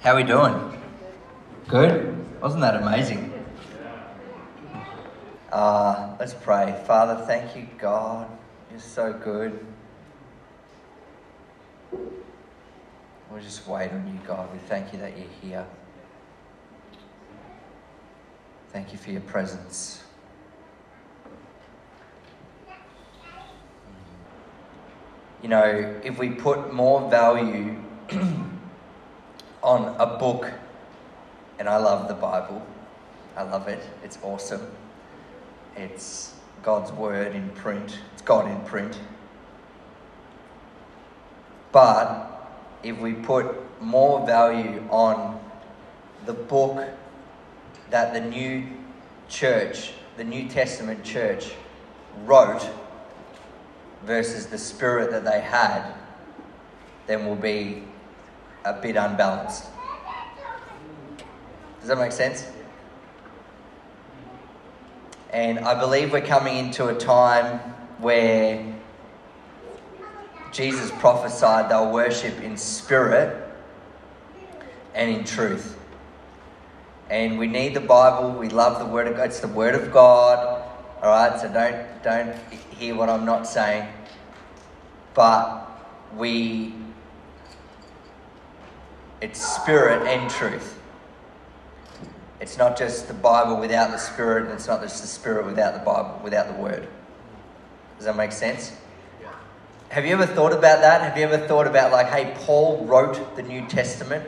How are we doing? Good? Wasn't that amazing? Uh, let's pray. Father, thank you, God. You're so good. We'll just wait on you, God. We thank you that you're here. Thank you for your presence. You know, if we put more value on a book, and I love the Bible, I love it, it's awesome. It's God's Word in print, it's God in print. But if we put more value on the book that the new church, the New Testament church, wrote versus the spirit that they had, then we'll be a bit unbalanced. Does that make sense? And I believe we're coming into a time where Jesus prophesied they'll worship in spirit and in truth. And we need the Bible. We love the Word of God. It's the Word of God. All right. So don't don't hear what I'm not saying. But we, it's spirit and truth. It's not just the Bible without the Spirit, and it's not just the Spirit without the Bible, without the Word. Does that make sense? Yeah. Have you ever thought about that? Have you ever thought about, like, hey, Paul wrote the New Testament?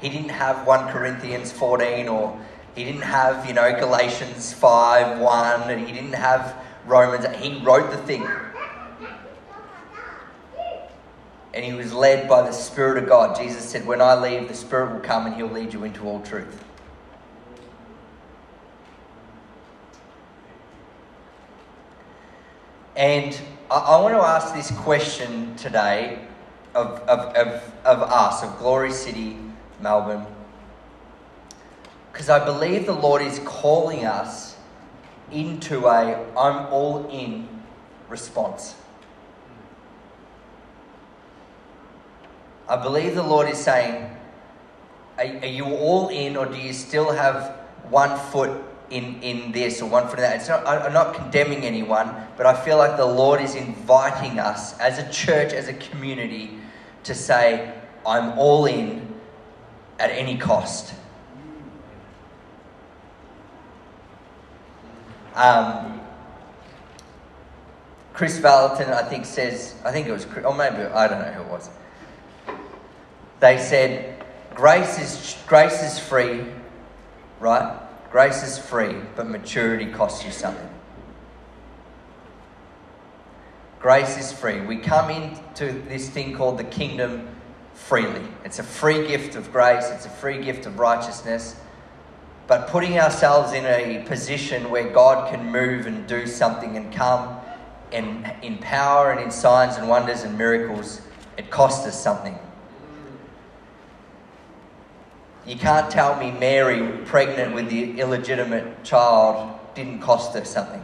He didn't have 1 Corinthians 14 or he didn't have, you know, Galatians 5 1 and he didn't have Romans. He wrote the thing. And he was led by the Spirit of God. Jesus said, When I leave, the Spirit will come and he'll lead you into all truth. And I, I want to ask this question today of, of, of, of us, of Glory City, Melbourne. Because I believe the Lord is calling us into a I'm all in response. I believe the Lord is saying, are, are you all in, or do you still have one foot in, in this or one foot in that. It's not, I'm not condemning anyone, but I feel like the Lord is inviting us as a church, as a community, to say, I'm all in at any cost. Um, Kris Vallotton, I think, says, I think it was, or maybe, I don't know who it was. They said, grace is, grace is free, right? Grace is free, but maturity costs you something. Grace is free. We come into this thing called the kingdom freely. It's a free gift of grace, it's a free gift of righteousness. But putting ourselves in a position where God can move and do something and come and in power and in signs and wonders and miracles, it costs us something. You can't tell me Mary, pregnant with the illegitimate child, didn't cost her something.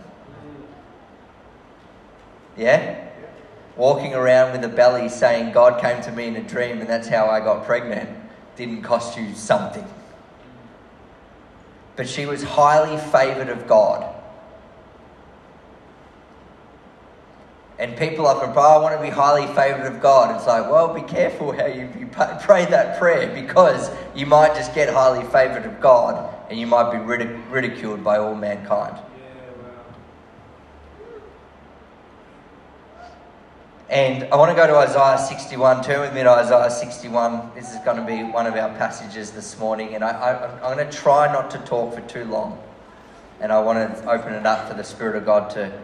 Yeah? Walking around with a belly saying, God came to me in a dream and that's how I got pregnant, didn't cost you something. But she was highly favoured of God. And people often pray, oh, I want to be highly favoured of God. It's like, well, be careful how you pray that prayer because you might just get highly favoured of God and you might be ridiculed by all mankind. And I want to go to Isaiah 61. Turn with me to Isaiah 61. This is going to be one of our passages this morning. And I, I'm going to try not to talk for too long. And I want to open it up for the Spirit of God to,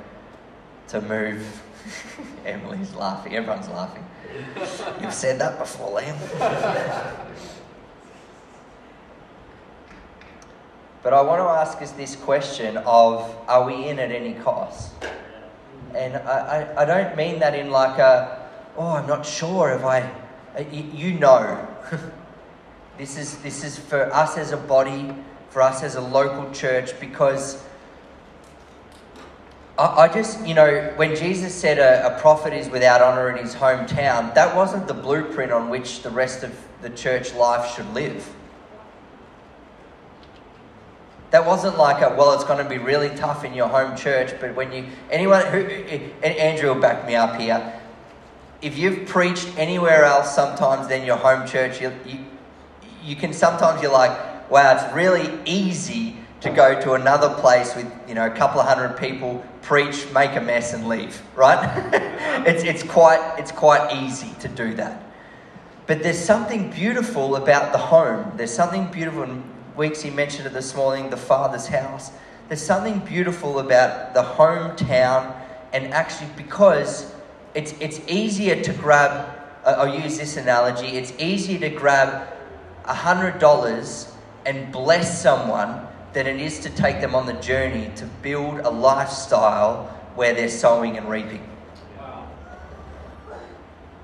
to move Emily's laughing. Everyone's laughing. You've said that before, Liam. but I want to ask us this question of are we in at any cost? And I, I, I don't mean that in like a, oh, I'm not sure if I, uh, you know. this, is, this is for us as a body, for us as a local church, because I, I just, you know, when Jesus said a, a prophet is without honor in his hometown, that wasn't the blueprint on which the rest of the church life should live. That wasn't like a, well, it's going to be really tough in your home church, but when you, anyone who, and Andrew will back me up here, if you've preached anywhere else sometimes than your home church, you, you, you can sometimes you're like, wow, it's really easy to go to another place with, you know, a couple of hundred people, preach, make a mess and leave, right? it's, it's, quite, it's quite easy to do that. But there's something beautiful about the home. There's something beautiful, and Weeks he mentioned it this morning, the Father's house. There's something beautiful about the hometown, and actually, because it's, it's easier to grab, I'll use this analogy, it's easier to grab $100 and bless someone than it is to take them on the journey to build a lifestyle where they're sowing and reaping.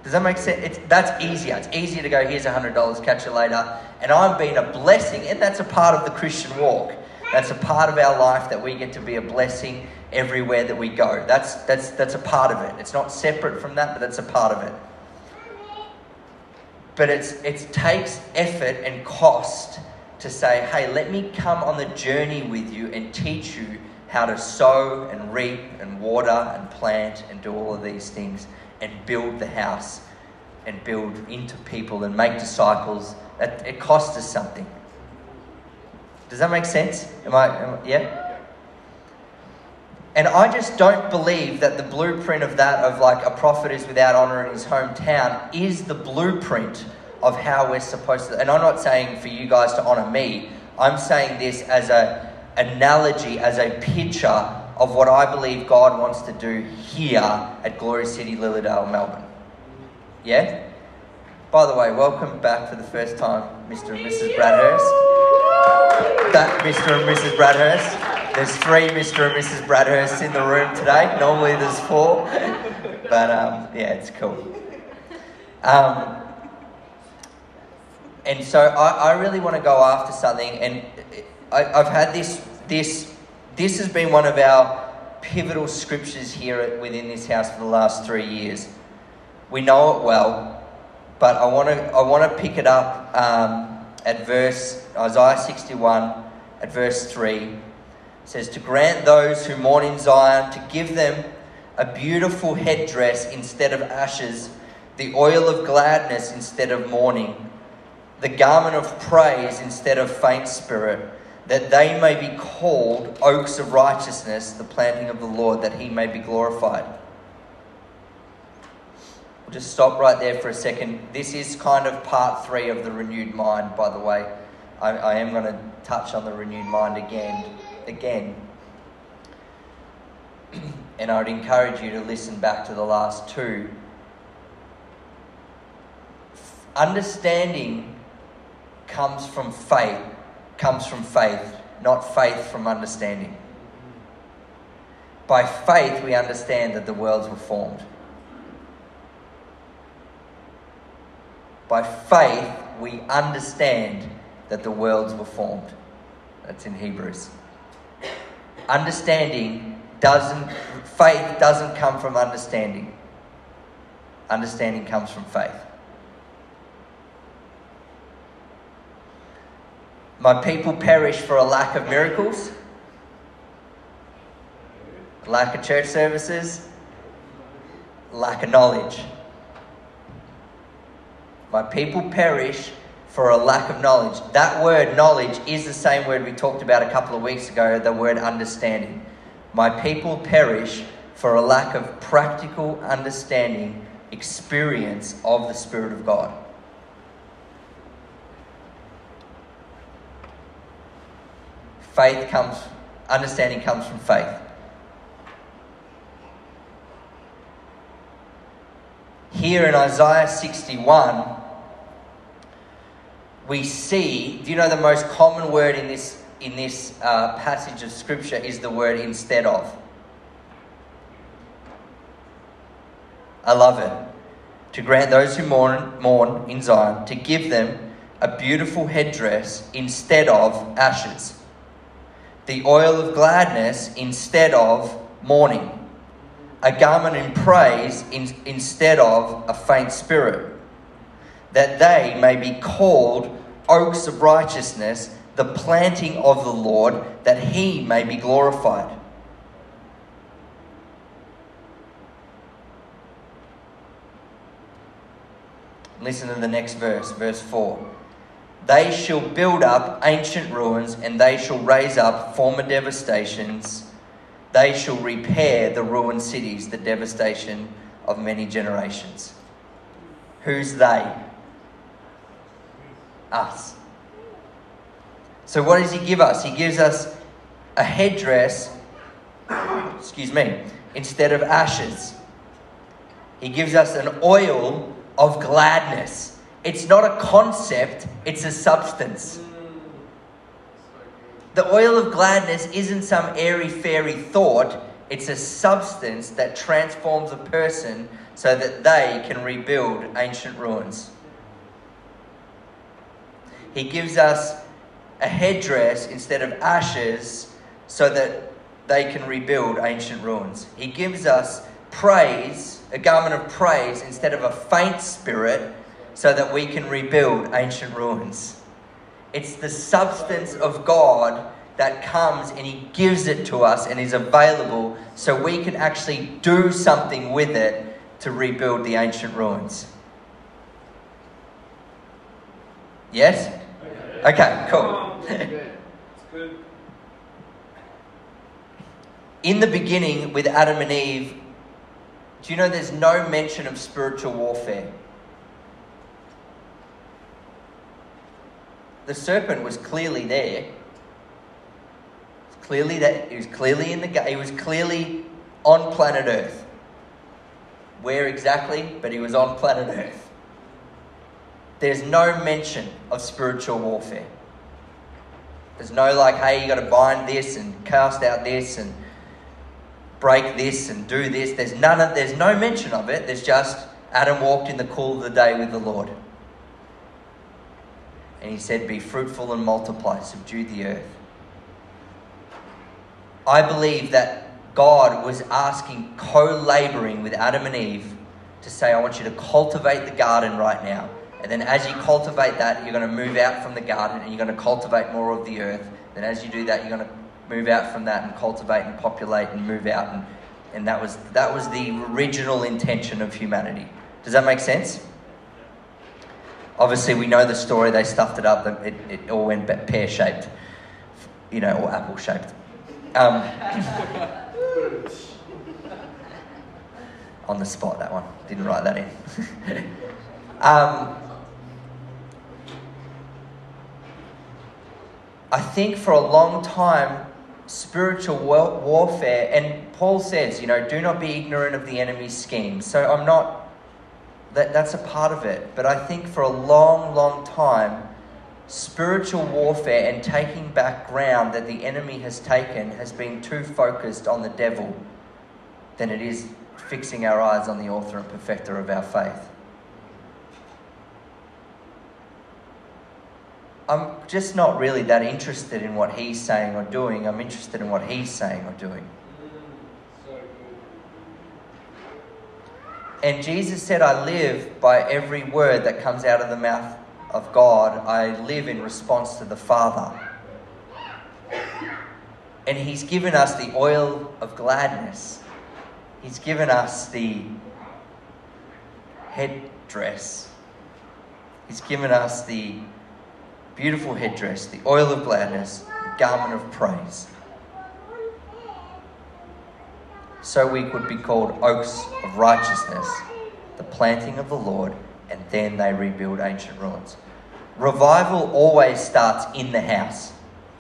Does that make sense? It's, that's easier. It's easier to go, here's $100, catch you later. And I've been a blessing, and that's a part of the Christian walk. That's a part of our life that we get to be a blessing everywhere that we go. That's, that's, that's a part of it. It's not separate from that, but that's a part of it. But it's, it takes effort and cost to say, hey, let me come on the journey with you and teach you how to sow and reap and water and plant and do all of these things and build the house and build into people and make disciples. It, it costs us something. Does that make sense? Am I, am I, yeah? And I just don't believe that the blueprint of that, of like a prophet is without honor in his hometown, is the blueprint of how we're supposed to. And I'm not saying for you guys to honor me. I'm saying this as a analogy, as a picture of what I believe God wants to do here at Glory City, Lilydale, Melbourne. Yeah? By the way, welcome back for the first time, Mr. and Mrs. Bradhurst. That Mr. and Mrs. Bradhurst. There's three Mr. and Mrs. Bradhursts in the room today. Normally there's four. But um, yeah, it's cool. Um, and so I, I really want to go after something, and I, I've had this this this has been one of our pivotal scriptures here within this house for the last three years. We know it well, but I want to I want to pick it up um, at verse Isaiah sixty one at verse three. It says to grant those who mourn in Zion to give them a beautiful headdress instead of ashes, the oil of gladness instead of mourning the garment of praise instead of faint spirit, that they may be called oaks of righteousness, the planting of the Lord, that he may be glorified. We'll just stop right there for a second. This is kind of part three of the renewed mind, by the way. I, I am going to touch on the renewed mind again. Again. and I would encourage you to listen back to the last two. Understanding comes from faith, comes from faith, not faith from understanding. By faith, we understand that the worlds were formed. By faith, we understand that the worlds were formed. That's in Hebrews. Understanding doesn't, faith doesn't come from understanding. Understanding comes from faith. My people perish for a lack of miracles, lack of church services, lack of knowledge. My people perish for a lack of knowledge. That word knowledge is the same word we talked about a couple of weeks ago, the word understanding. My people perish for a lack of practical understanding, experience of the Spirit of God. Faith comes, understanding comes from faith. Here in Isaiah 61, we see, do you know the most common word in this, in this uh, passage of Scripture is the word instead of? I love it. To grant those who mourn, mourn in Zion, to give them a beautiful headdress instead of ashes the oil of gladness instead of mourning, a garment in praise in, instead of a faint spirit, that they may be called oaks of righteousness, the planting of the Lord, that he may be glorified. Listen to the next verse, verse 4. They shall build up ancient ruins, and they shall raise up former devastations. They shall repair the ruined cities, the devastation of many generations. Who's they? Us. So, what does he give us? He gives us a headdress, excuse me, instead of ashes. He gives us an oil of gladness it's not a concept, it's a substance. The oil of gladness isn't some airy fairy thought, it's a substance that transforms a person so that they can rebuild ancient ruins. He gives us a headdress instead of ashes so that they can rebuild ancient ruins. He gives us praise, a garment of praise, instead of a faint spirit so that we can rebuild ancient ruins. It's the substance of God that comes and He gives it to us and is available so we can actually do something with it to rebuild the ancient ruins. Yes? Okay, cool. In the beginning with Adam and Eve, do you know there's no mention of spiritual warfare? The serpent was clearly there. Clearly that he was clearly in the he was clearly on planet Earth. Where exactly? But he was on planet Earth. There's no mention of spiritual warfare. There's no like, hey, you got to bind this and cast out this and break this and do this. There's none of. There's no mention of it. There's just Adam walked in the cool of the day with the Lord. And he said, Be fruitful and multiply, subdue the earth. I believe that God was asking, co laboring with Adam and Eve, to say, I want you to cultivate the garden right now. And then as you cultivate that, you're going to move out from the garden and you're going to cultivate more of the earth. Then as you do that, you're going to move out from that and cultivate and populate and move out. And, and that, was, that was the original intention of humanity. Does that make sense? Obviously, we know the story. They stuffed it up. It, it all went pear shaped, you know, or apple shaped. Um, on the spot, that one. Didn't write that in. um, I think for a long time, spiritual warfare, and Paul says, you know, do not be ignorant of the enemy's schemes. So I'm not that, that's a part of it. But I think for a long, long time, spiritual warfare and taking back ground that the enemy has taken has been too focused on the devil than it is fixing our eyes on the author and perfecter of our faith. I'm just not really that interested in what he's saying or doing. I'm interested in what he's saying or doing. And Jesus said, I live by every word that comes out of the mouth of God. I live in response to the Father. And He's given us the oil of gladness. He's given us the headdress. He's given us the beautiful headdress, the oil of gladness, the garment of praise. So we could be called oaks of righteousness, the planting of the Lord, and then they rebuild ancient ruins. Revival always starts in the house.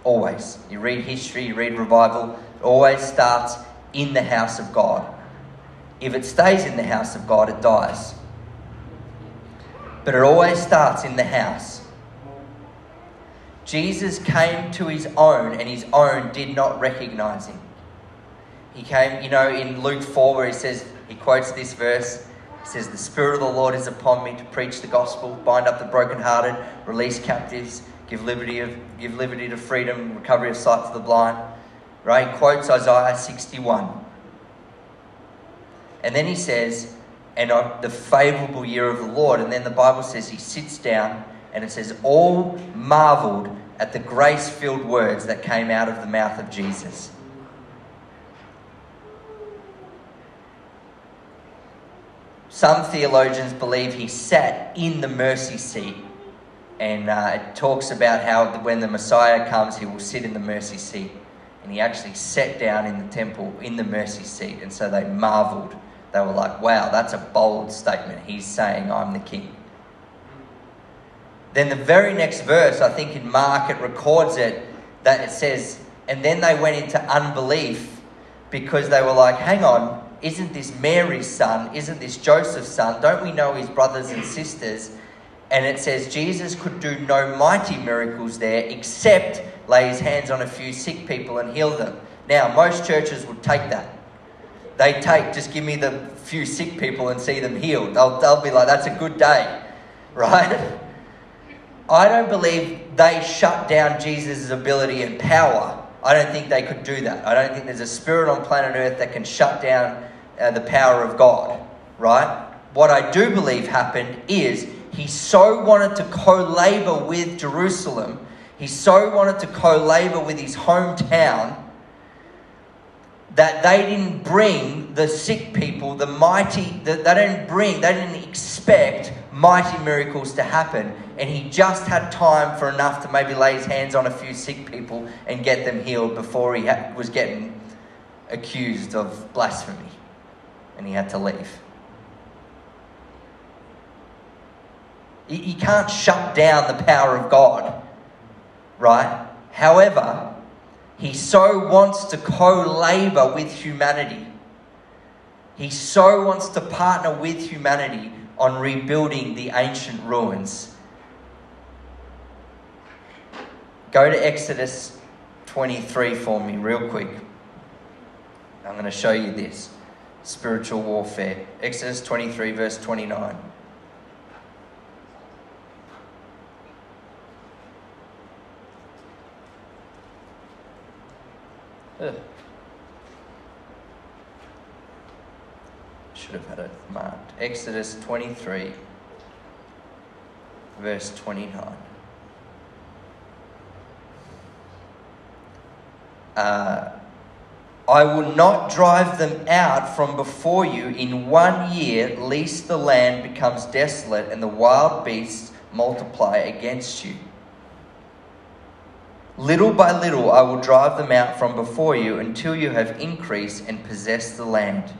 Always. You read history, you read revival, it always starts in the house of God. If it stays in the house of God, it dies. But it always starts in the house. Jesus came to his own, and his own did not recognize him. He came, you know, in Luke 4, where he says, he quotes this verse. He says, The Spirit of the Lord is upon me to preach the gospel, bind up the brokenhearted, release captives, give liberty, of, give liberty to freedom, recovery of sight to the blind. Right? He quotes Isaiah 61. And then he says, and on the favorable year of the Lord. And then the Bible says he sits down and it says, all marveled at the grace filled words that came out of the mouth of Jesus. Some theologians believe he sat in the mercy seat. And uh, it talks about how when the Messiah comes, he will sit in the mercy seat. And he actually sat down in the temple in the mercy seat. And so they marveled. They were like, wow, that's a bold statement. He's saying, I'm the king. Then the very next verse, I think in Mark, it records it that it says, and then they went into unbelief because they were like, hang on, isn't this Mary's son? Isn't this Joseph's son? Don't we know his brothers and sisters? And it says Jesus could do no mighty miracles there except lay his hands on a few sick people and heal them. Now, most churches would take that. They take, just give me the few sick people and see them healed. They'll, they'll be like, that's a good day, right? I don't believe they shut down Jesus' ability and power. I don't think they could do that. I don't think there's a spirit on planet Earth that can shut down uh, the power of God, right? What I do believe happened is he so wanted to co labor with Jerusalem, he so wanted to co labor with his hometown that they didn't bring the sick people, the mighty, that they didn't bring, they didn't expect mighty miracles to happen. And he just had time for enough to maybe lay his hands on a few sick people and get them healed before he was getting accused of blasphemy. And he had to leave. You can't shut down the power of God, right? However, he so wants to co labor with humanity. He so wants to partner with humanity on rebuilding the ancient ruins. Go to Exodus 23 for me, real quick. I'm going to show you this spiritual warfare. Exodus 23, verse 29. Ugh. Should have had it marked. Exodus 23, verse 29. Uh, I will not drive them out from before you in one year, lest the land becomes desolate and the wild beasts multiply against you. Little by little I will drive them out from before you until you have increased and possessed the land.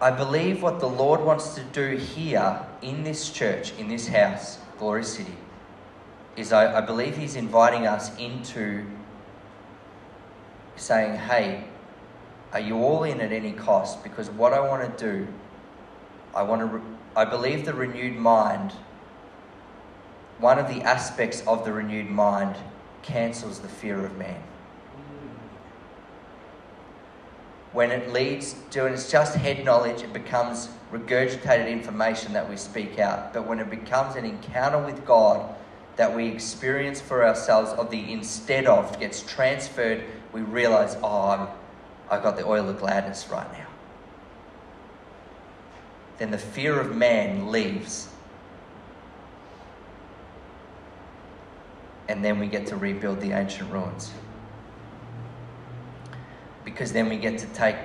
I believe what the Lord wants to do here in this church, in this house, Glory City, is I, I believe He's inviting us into saying, hey, are you all in at any cost? Because what I want to do, I want to, re- I believe the renewed mind, one of the aspects of the renewed mind cancels the fear of man. When it leads to, and it's just head knowledge, it becomes regurgitated information that we speak out. But when it becomes an encounter with God that we experience for ourselves, of the instead of gets transferred, we realize, oh, I got the oil of gladness right now. Then the fear of man leaves. And then we get to rebuild the ancient ruins. Because then we get to take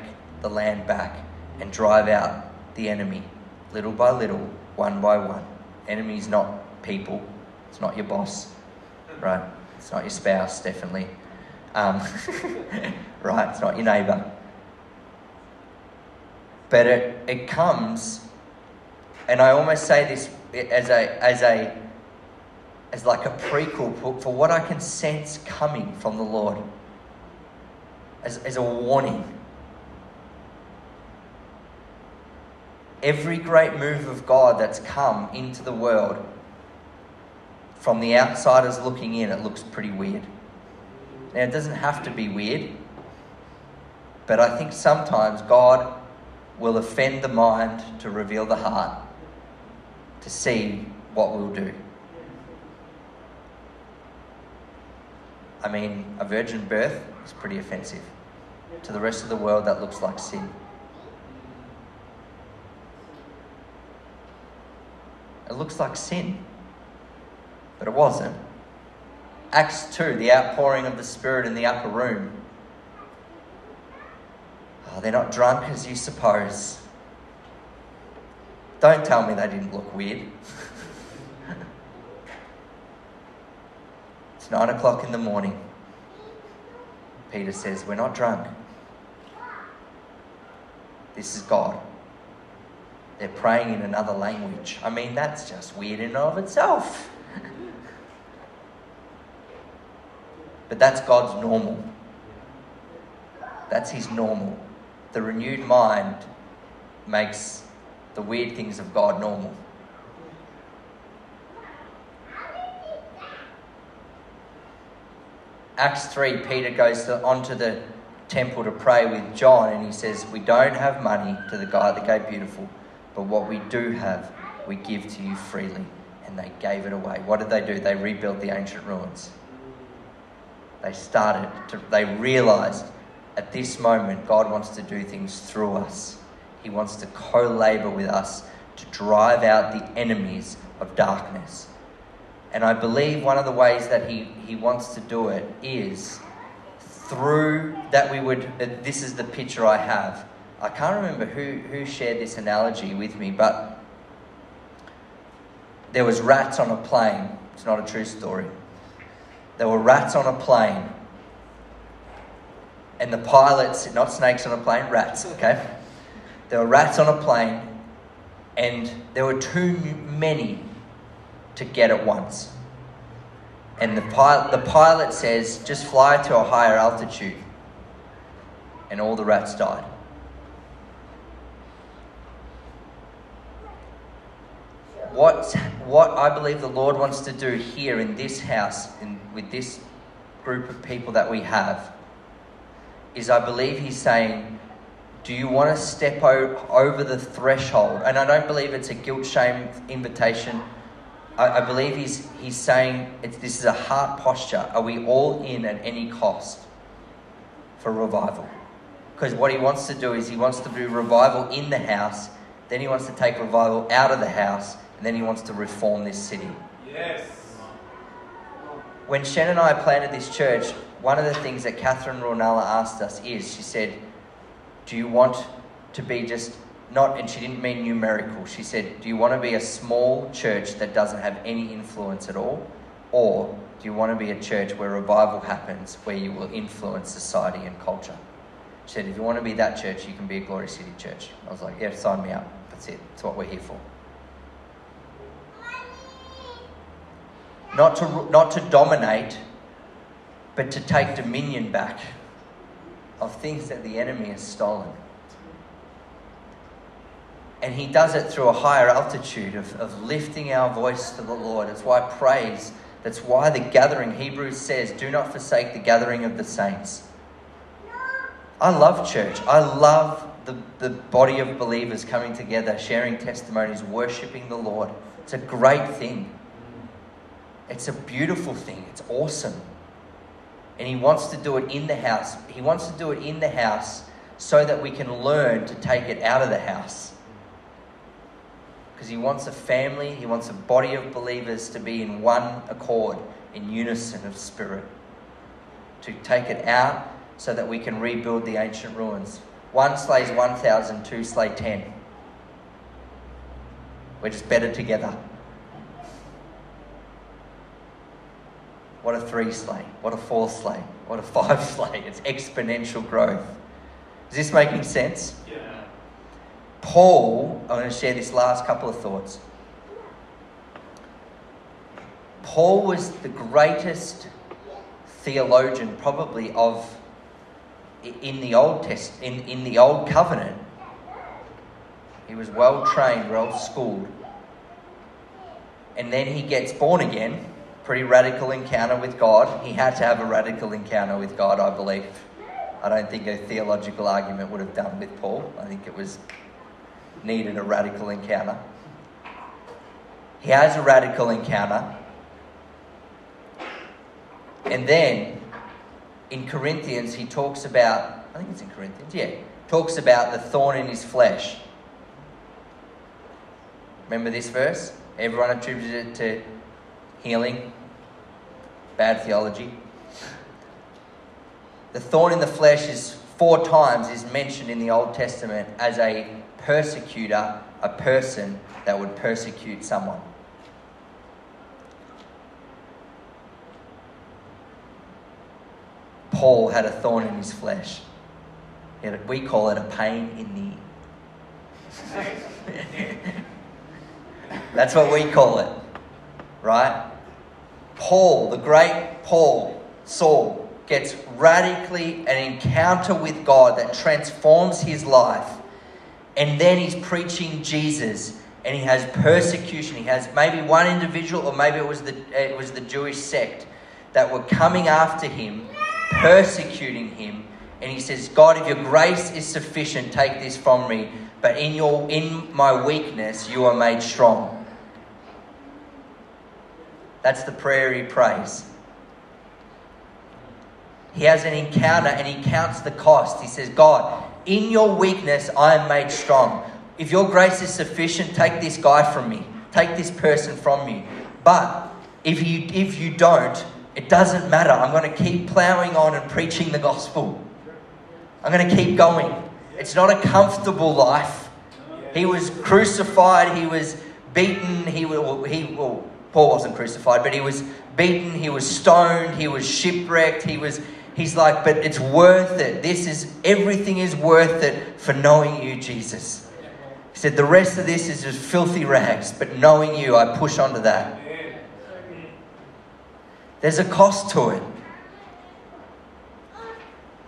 the land back and drive out the enemy little by little, one by one. Enemy is not people, it's not your boss, right? It's not your spouse, definitely. Um, right? It's not your neighbour. But it, it comes, and I almost say this as a, as a, as like a prequel for what I can sense coming from the Lord, as, as a warning. Every great move of God that's come into the world, from the outsiders looking in, it looks pretty weird. Now, it doesn't have to be weird, but I think sometimes God will offend the mind to reveal the heart, to see what we'll do. I mean, a virgin birth is pretty offensive. To the rest of the world, that looks like sin. It looks like sin, but it wasn't. Acts 2, the outpouring of the Spirit in the upper room. Oh, they're not drunk as you suppose. Don't tell me they didn't look weird. it's nine o'clock in the morning. Peter says, We're not drunk. This is God. They're praying in another language. I mean, that's just weird in and of itself. but that's God's normal. That's His normal. The renewed mind makes the weird things of God normal. Acts 3, Peter goes to, onto the temple to pray with John and he says, We don't have money to the guy that gave beautiful, but what we do have, we give to you freely. And they gave it away. What did they do? They rebuilt the ancient ruins. They started to, they realized at this moment God wants to do things through us. He wants to co labor with us to drive out the enemies of darkness. And I believe one of the ways that he, he wants to do it is through that we would. Uh, this is the picture I have. I can't remember who, who shared this analogy with me, but there was rats on a plane. It's not a true story. There were rats on a plane. And the pilots, not snakes on a plane, rats, okay? There were rats on a plane, and there were too many to get at once. And the pilot, the pilot says, just fly to a higher altitude. And all the rats died. What, what I believe the Lord wants to do here in this house, in, with this group of people that we have, is I believe He's saying, Do you want to step o- over the threshold? And I don't believe it's a guilt shame invitation. I, I believe he's, he's saying it's, this is a heart posture. Are we all in at any cost for revival? Because what he wants to do is he wants to do revival in the house, then he wants to take revival out of the house, and then he wants to reform this city. Yes. When Shen and I planted this church, one of the things that Catherine Ronalla asked us is she said, Do you want to be just not, and she didn't mean numerical. She said, Do you want to be a small church that doesn't have any influence at all? Or do you want to be a church where revival happens, where you will influence society and culture? She said, If you want to be that church, you can be a Glory City church. I was like, Yeah, sign me up. That's it. That's what we're here for. Not to, not to dominate, but to take dominion back of things that the enemy has stolen. And he does it through a higher altitude of, of lifting our voice to the Lord. It's why praise, that's why the gathering, Hebrews says, do not forsake the gathering of the saints. I love church. I love the, the body of believers coming together, sharing testimonies, worshipping the Lord. It's a great thing. It's a beautiful thing. It's awesome. And he wants to do it in the house. He wants to do it in the house so that we can learn to take it out of the house because he wants a family, he wants a body of believers to be in one accord, in unison of spirit. To take it out so that we can rebuild the ancient ruins. One slays 1,000, two slay 10. We're just better together. What a three slay, what a four slay, what a five slay. It's exponential growth. Is this making sense? Paul, I'm going to share this last couple of thoughts. Paul was the greatest theologian, probably, of in the Old Test, in, in the Old Covenant. He was well trained, well schooled. And then he gets born again. Pretty radical encounter with God. He had to have a radical encounter with God, I believe. I don't think a theological argument would have done with Paul. I think it was needed a radical encounter. He has a radical encounter. And then in Corinthians, he talks about, I think it's in Corinthians, yeah, talks about the thorn in his flesh. Remember this verse? Everyone attributed it to healing, bad theology. The thorn in the flesh is four times is mentioned in the Old Testament as a persecutor, a person that would persecute someone. Paul had a thorn in his flesh. We call it a pain in the That's what we call it, right? Paul, the great Paul, Saul, gets radically an encounter with God that transforms his life. And then he's preaching Jesus and he has persecution. He has maybe one individual, or maybe it was the, it was the Jewish sect that were coming after him, persecuting him. And he says, God, if your grace is sufficient, take this from me. But in, your, in my weakness, you are made strong. That's the prayer he prays. He has an encounter and he counts the cost. He says, God, in your weakness, I am made strong. If your grace is sufficient, take this guy from me. Take this person from me. But if you, if you don't, it doesn't matter. I'm going to keep plowing on and preaching the gospel. I'm going to keep going. It's not a comfortable life. He was crucified. He was beaten. He, he well, Paul wasn't crucified, but he was beaten, he was stoned, he was shipwrecked, he was he's like, but it's worth it. This is everything is worth it for knowing you, Jesus. He said, the rest of this is just filthy rags, but knowing you, I push onto that. There's a cost to it.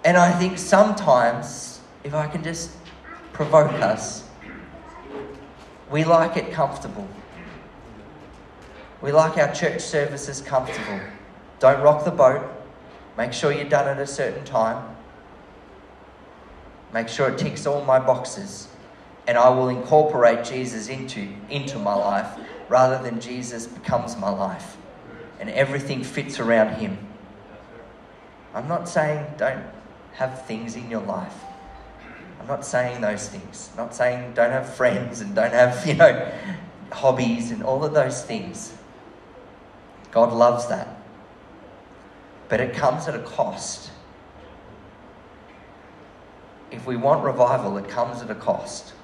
And I think sometimes, if I can just provoke us, we like it comfortable. We like our church services comfortable. Don't rock the boat. Make sure you're done at a certain time. Make sure it ticks all my boxes. And I will incorporate Jesus into, into my life rather than Jesus becomes my life. And everything fits around him. I'm not saying don't have things in your life. I'm not saying those things. I'm not saying don't have friends and don't have, you know, hobbies and all of those things. God loves that. But it comes at a cost. If we want revival, it comes at a cost.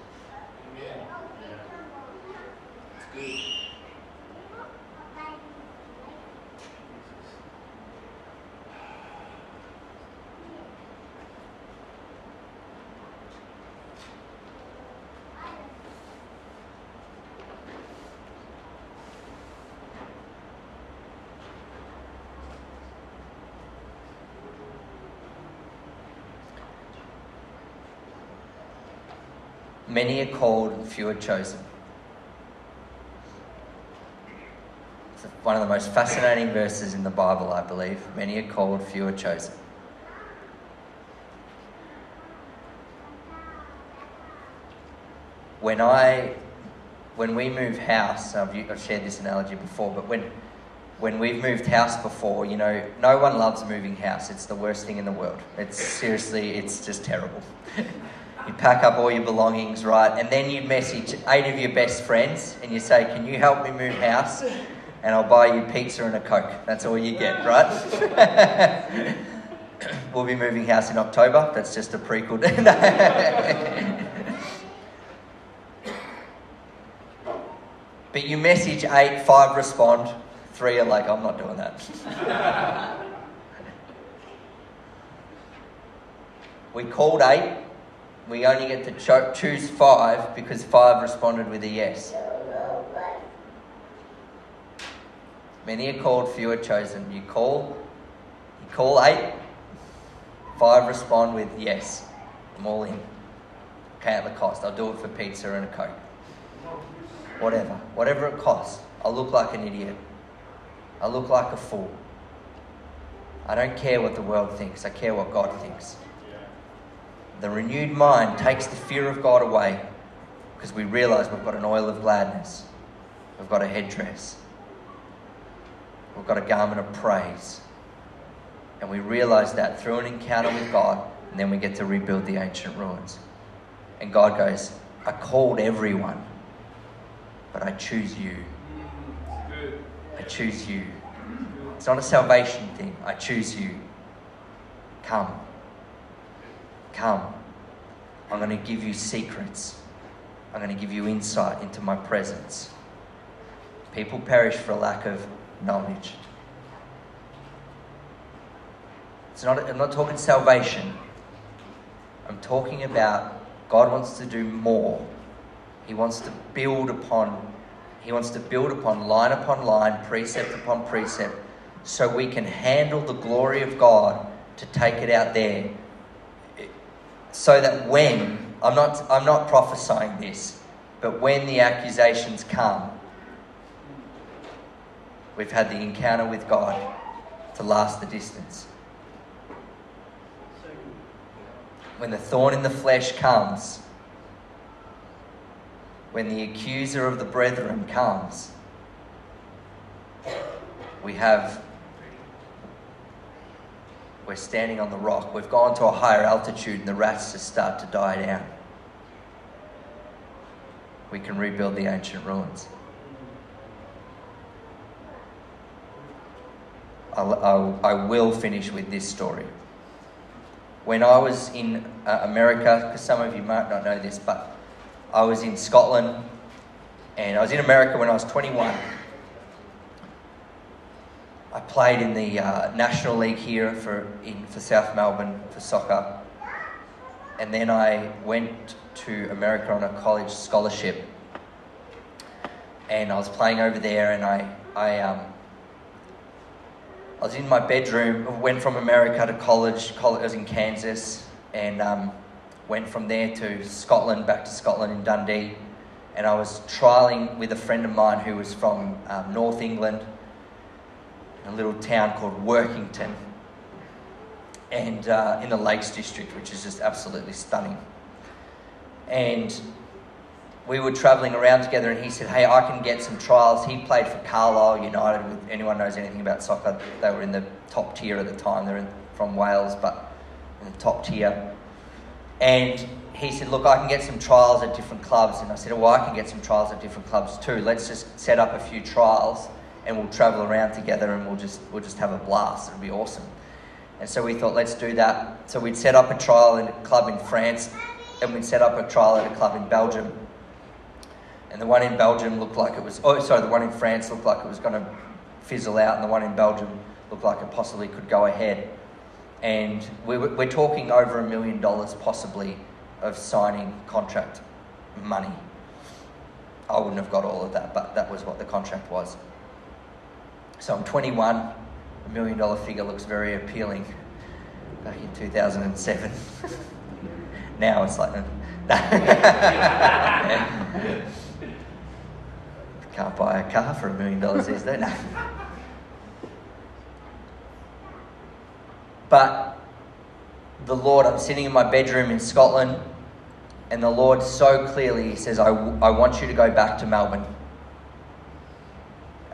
Many are called, few are chosen. It's one of the most fascinating verses in the Bible, I believe. Many are called, few are chosen. When I, when we move house, I've, I've shared this analogy before, but when when we've moved house before, you know, no one loves moving house. It's the worst thing in the world. It's seriously, it's just terrible. You pack up all your belongings, right? And then you message eight of your best friends and you say, Can you help me move house? And I'll buy you pizza and a Coke. That's all you get, right? we'll be moving house in October. That's just a prequel. but you message eight, five respond, three are like, I'm not doing that. we called eight we only get to cho- choose five because five responded with a yes. Many are called, few are chosen. You call, you call eight, five respond with yes. I'm all in. Okay, at the cost. I'll do it for pizza and a coke. Whatever. Whatever it costs. I'll look like an idiot. I look like a fool. I don't care what the world thinks. I care what God thinks. The renewed mind takes the fear of God away because we realize we've got an oil of gladness, we've got a headdress, we've got a garment of praise. And we realize that through an encounter with God, and then we get to rebuild the ancient ruins. And God goes, I called everyone, but I choose you. I choose you. It's not a salvation thing. I choose you. Come. Come. I'm going to give you secrets. I'm going to give you insight into my presence. People perish for lack of knowledge. It's not, I'm not talking salvation. I'm talking about God wants to do more. He wants to build upon he wants to build upon line upon line, precept upon precept, so we can handle the glory of God to take it out there. So that when I'm not I'm not prophesying this, but when the accusations come, we've had the encounter with God to last the distance. When the thorn in the flesh comes, when the accuser of the brethren comes, we have we're standing on the rock. We've gone to a higher altitude and the rats just start to die down. We can rebuild the ancient ruins. I'll, I'll I will finish with this story. When I was in uh, America, because some of you might not know this, but I was in Scotland and I was in America when I was 21. I played in the uh, National League here for, in, for South Melbourne for soccer. And then I went to America on a college scholarship. And I was playing over there and I, I, um, I was in my bedroom, went from America to college, college I was in Kansas, and um, went from there to Scotland, back to Scotland in Dundee, and I was trialing with a friend of mine who was from um, North England, a little town called Workington, and uh, in the Lakes District, which is just absolutely stunning. And we were travelling around together, and he said, "Hey, I can get some trials." He played for Carlisle United. With anyone knows anything about soccer, they were in the top tier at the time. They're in, from Wales, but in the top tier. And he said, Look, I can get some trials at different clubs. And I said, Well, I can get some trials at different clubs too. Let's just set up a few trials and we'll travel around together and we'll just, we'll just have a blast. It'll be awesome. And so we thought, let's do that. So we'd set up a trial in a club in France and we'd set up a trial at a club in Belgium. And the one in Belgium looked like it was, oh, sorry, the one in France looked like it was going to fizzle out, and the one in Belgium looked like it possibly could go ahead and we're, we're talking over a million dollars possibly of signing contract money. I wouldn't have got all of that, but that was what the contract was. So I'm 21, a million dollar figure looks very appealing back in 2007. now it's like, can't buy a car for a million dollars these days. But the Lord, I'm sitting in my bedroom in Scotland, and the Lord so clearly says, I, I want you to go back to Melbourne.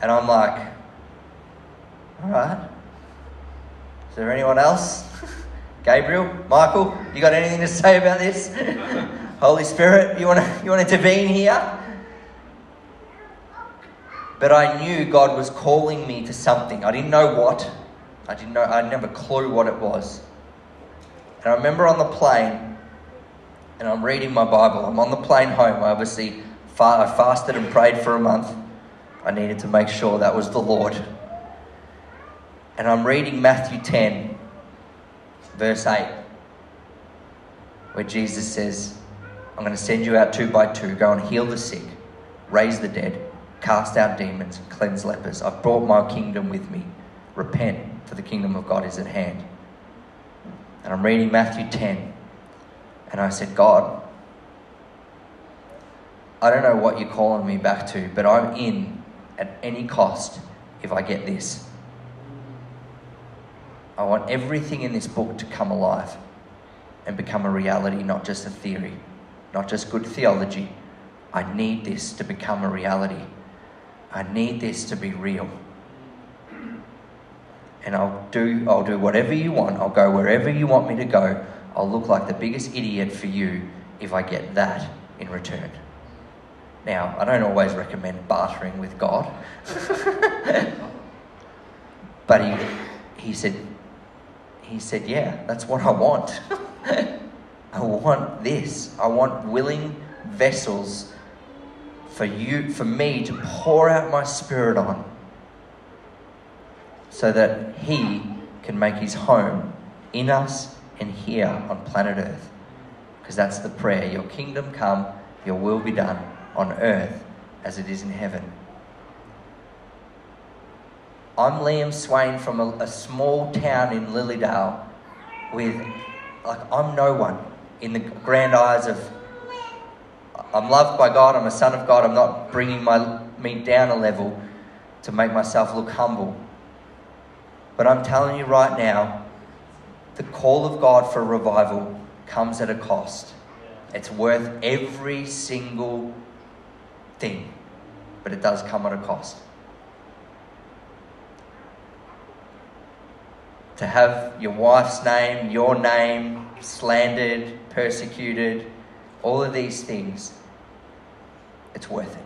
And I'm like, all right. Is there anyone else? Gabriel, Michael, you got anything to say about this? Holy Spirit, you want to you want to intervene here? But I knew God was calling me to something. I didn't know what. I didn't know, I a clue what it was. And I remember on the plane, and I'm reading my Bible. I'm on the plane home. I obviously I fasted and prayed for a month. I needed to make sure that was the Lord. And I'm reading Matthew 10, verse 8, where Jesus says, I'm going to send you out two by two. Go and heal the sick, raise the dead, cast out demons, cleanse lepers. I've brought my kingdom with me. Repent for the kingdom of God is at hand. And I'm reading Matthew 10, and I said, God, I don't know what you're calling me back to, but I'm in at any cost if I get this. I want everything in this book to come alive and become a reality, not just a theory, not just good theology. I need this to become a reality. I need this to be real. and I'll do I'll do whatever you want. I'll go wherever you want me to go. I'll look like the biggest idiot for you if I get that in return. Now, I don't always recommend bartering with God. but he he said he said, "Yeah, that's what I want. I want this. I want willing vessels for you for me to pour out my spirit on so that he can make his home in us and here on planet Earth. Because that's the prayer. Your kingdom come, your will be done on earth as it is in heaven. I'm Liam Swain from a, a small town in Lilydale with, like, I'm no one in the grand eyes of, I'm loved by God, I'm a son of God, I'm not bringing my, me down a level to make myself look humble. But I'm telling you right now, the call of God for revival comes at a cost. It's worth every single thing, but it does come at a cost. To have your wife's name, your name slandered, persecuted, all of these things, it's worth it.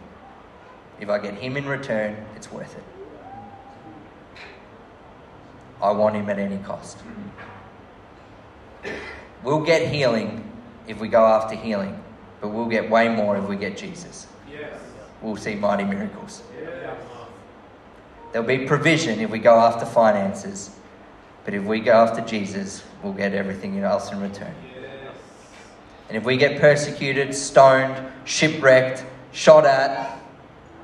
If I get him in return, it's worth it. I want him at any cost. We'll get healing if we go after healing, but we'll get way more if we get Jesus. Yes. We'll see mighty miracles. Yes. There'll be provision if we go after finances, but if we go after Jesus, we'll get everything else in return. And if we get persecuted, stoned, shipwrecked, shot at,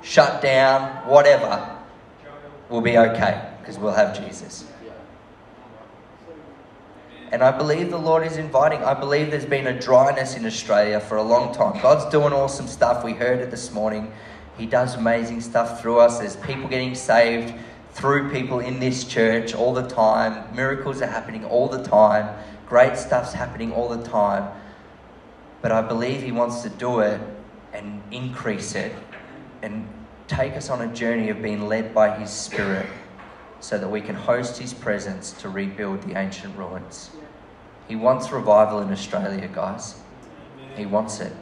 shut down, whatever, we'll be okay because we'll have Jesus. And I believe the Lord is inviting. I believe there's been a dryness in Australia for a long time. God's doing awesome stuff. We heard it this morning. He does amazing stuff through us. There's people getting saved through people in this church all the time. Miracles are happening all the time. Great stuff's happening all the time. But I believe He wants to do it and increase it and take us on a journey of being led by His Spirit so that we can host His presence to rebuild the ancient ruins. He wants revival in Australia, guys. He wants it.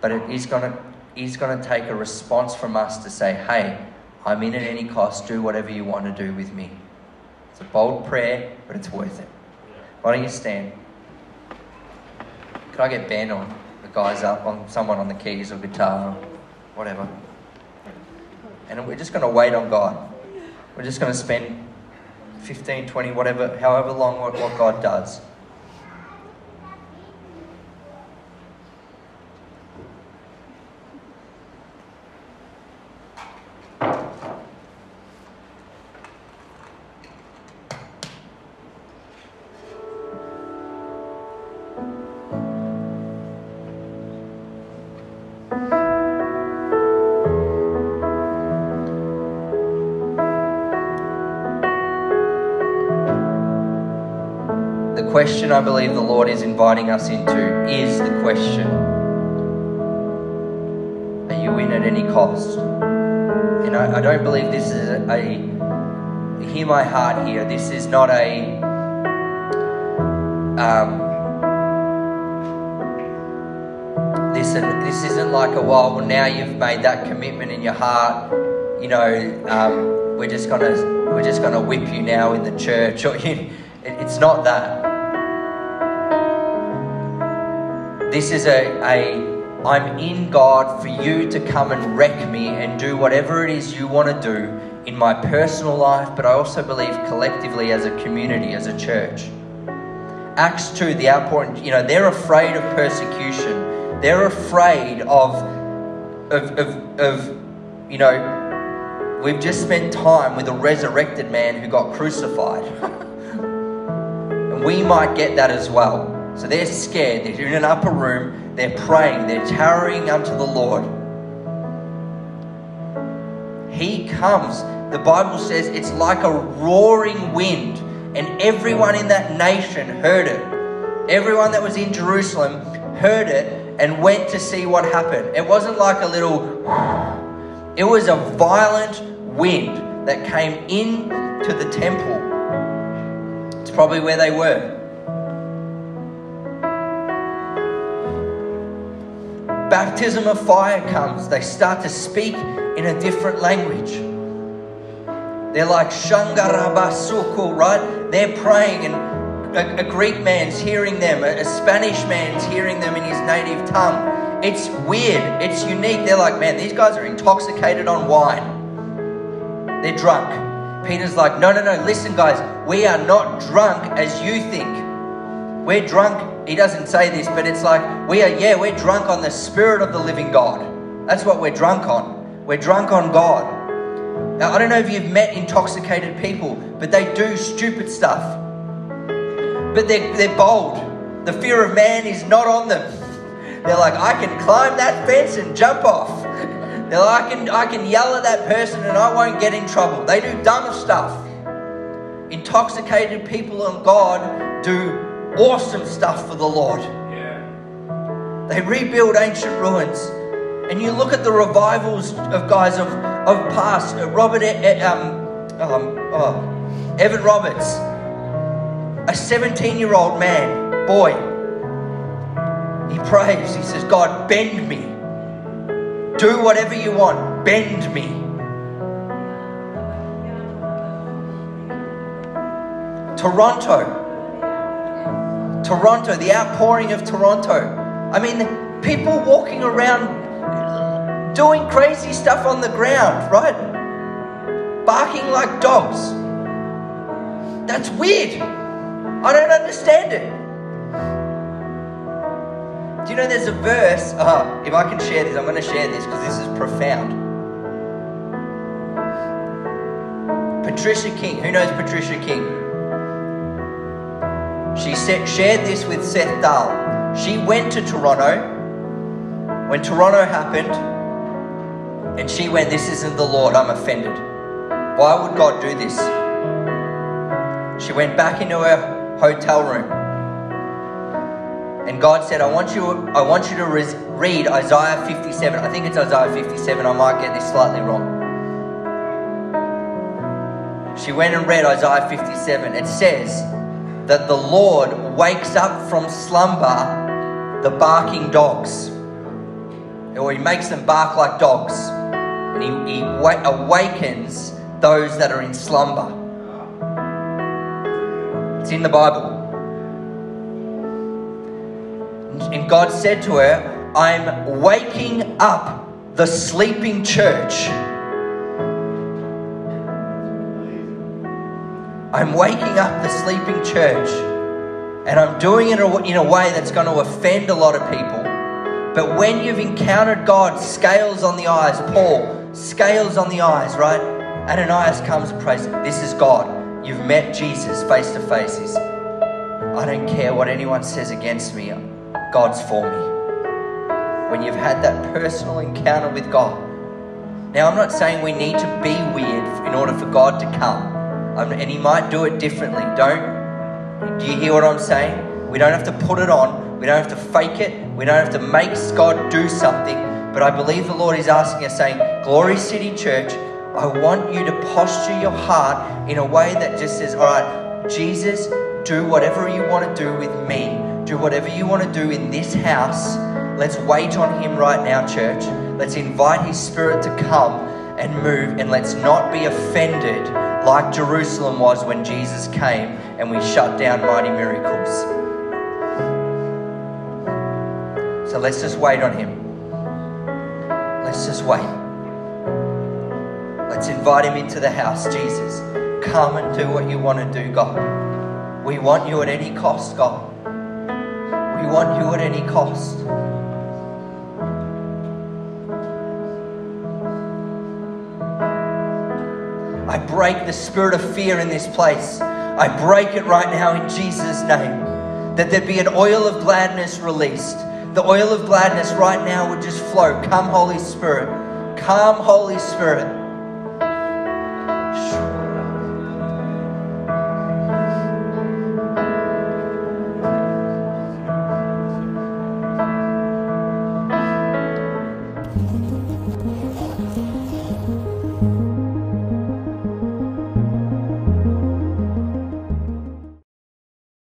But it is going to he's going to take a response from us to say, hey, I'm in at any cost. Do whatever you want to do with me. It's a bold prayer, but it's worth it. Why don't you stand? Could I get Ben or the guys up on someone on the keys or guitar or whatever? And we're just going to wait on God. We're just going to spend 15, 20, whatever, however long what, what God does. Question I believe the Lord is inviting us into is the question Are you in at any cost? And I, I don't believe this is a, a, hear my heart here, this is not a, um, this, this isn't like a while, well, now you've made that commitment in your heart, you know, um, we're just gonna, we're just gonna whip you now in the church, or you, it's not that. This is a, a I'm in God for you to come and wreck me and do whatever it is you want to do in my personal life, but I also believe collectively as a community, as a church. Acts 2, the outpouring, you know, they're afraid of persecution. They're afraid of, of, of, of you know, we've just spent time with a resurrected man who got crucified. and we might get that as well. So they're scared. They're in an upper room. They're praying. They're towering unto the Lord. He comes. The Bible says it's like a roaring wind, and everyone in that nation heard it. Everyone that was in Jerusalem heard it and went to see what happened. It wasn't like a little, it was a violent wind that came in to the temple. It's probably where they were. Baptism of fire comes. They start to speak in a different language. They're like Shangarabasuku, right? They're praying, and a, a Greek man's hearing them, a, a Spanish man's hearing them in his native tongue. It's weird, it's unique. They're like, man, these guys are intoxicated on wine. They're drunk. Peter's like, no, no, no, listen, guys, we are not drunk as you think. We're drunk. He doesn't say this, but it's like, we are, yeah, we're drunk on the Spirit of the living God. That's what we're drunk on. We're drunk on God. Now, I don't know if you've met intoxicated people, but they do stupid stuff. But they're, they're bold. The fear of man is not on them. They're like, I can climb that fence and jump off. They're like, I can, I can yell at that person and I won't get in trouble. They do dumb stuff. Intoxicated people on God do awesome stuff for the Lord. Yeah. They rebuild ancient ruins. And you look at the revivals of guys of, of past, uh, Robert, um, um, oh, Evan Roberts, a 17 year old man, boy. He prays, he says, God, bend me. Do whatever you want, bend me. Toronto. Toronto, the outpouring of Toronto. I mean, people walking around doing crazy stuff on the ground, right? Barking like dogs. That's weird. I don't understand it. Do you know there's a verse? Uh, if I can share this, I'm going to share this because this is profound. Patricia King. Who knows Patricia King? She shared this with Seth Dahl. She went to Toronto. When Toronto happened, and she went, This isn't the Lord, I'm offended. Why would God do this? She went back into her hotel room. And God said, I want you, I want you to read Isaiah 57. I think it's Isaiah 57. I might get this slightly wrong. She went and read Isaiah 57. It says that the Lord wakes up from slumber the barking dogs, or he makes them bark like dogs and he, he awakens those that are in slumber. It's in the Bible. And God said to her, I'm waking up the sleeping church. I'm waking up the sleeping church. And I'm doing it in a way that's going to offend a lot of people. But when you've encountered God, scales on the eyes, Paul, scales on the eyes, right? Ananias comes and prays, This is God. You've met Jesus face to face. I don't care what anyone says against me, God's for me. When you've had that personal encounter with God. Now, I'm not saying we need to be weird in order for God to come. Um, and He might do it differently. Don't. Do you hear what I'm saying? We don't have to put it on. We don't have to fake it. We don't have to make God do something but I believe the Lord is asking us, saying, Glory City Church, I want you to posture your heart in a way that just says, All right, Jesus, do whatever you want to do with me. Do whatever you want to do in this house. Let's wait on Him right now, church. Let's invite His Spirit to come and move, and let's not be offended like Jerusalem was when Jesus came and we shut down mighty miracles. So let's just wait on Him. Let's just wait. Let's invite him into the house, Jesus. Come and do what you want to do, God. We want you at any cost, God. We want you at any cost. I break the spirit of fear in this place. I break it right now in Jesus' name. That there be an oil of gladness released the oil of gladness right now would just flow. Come, Holy Spirit. Come, Holy Spirit.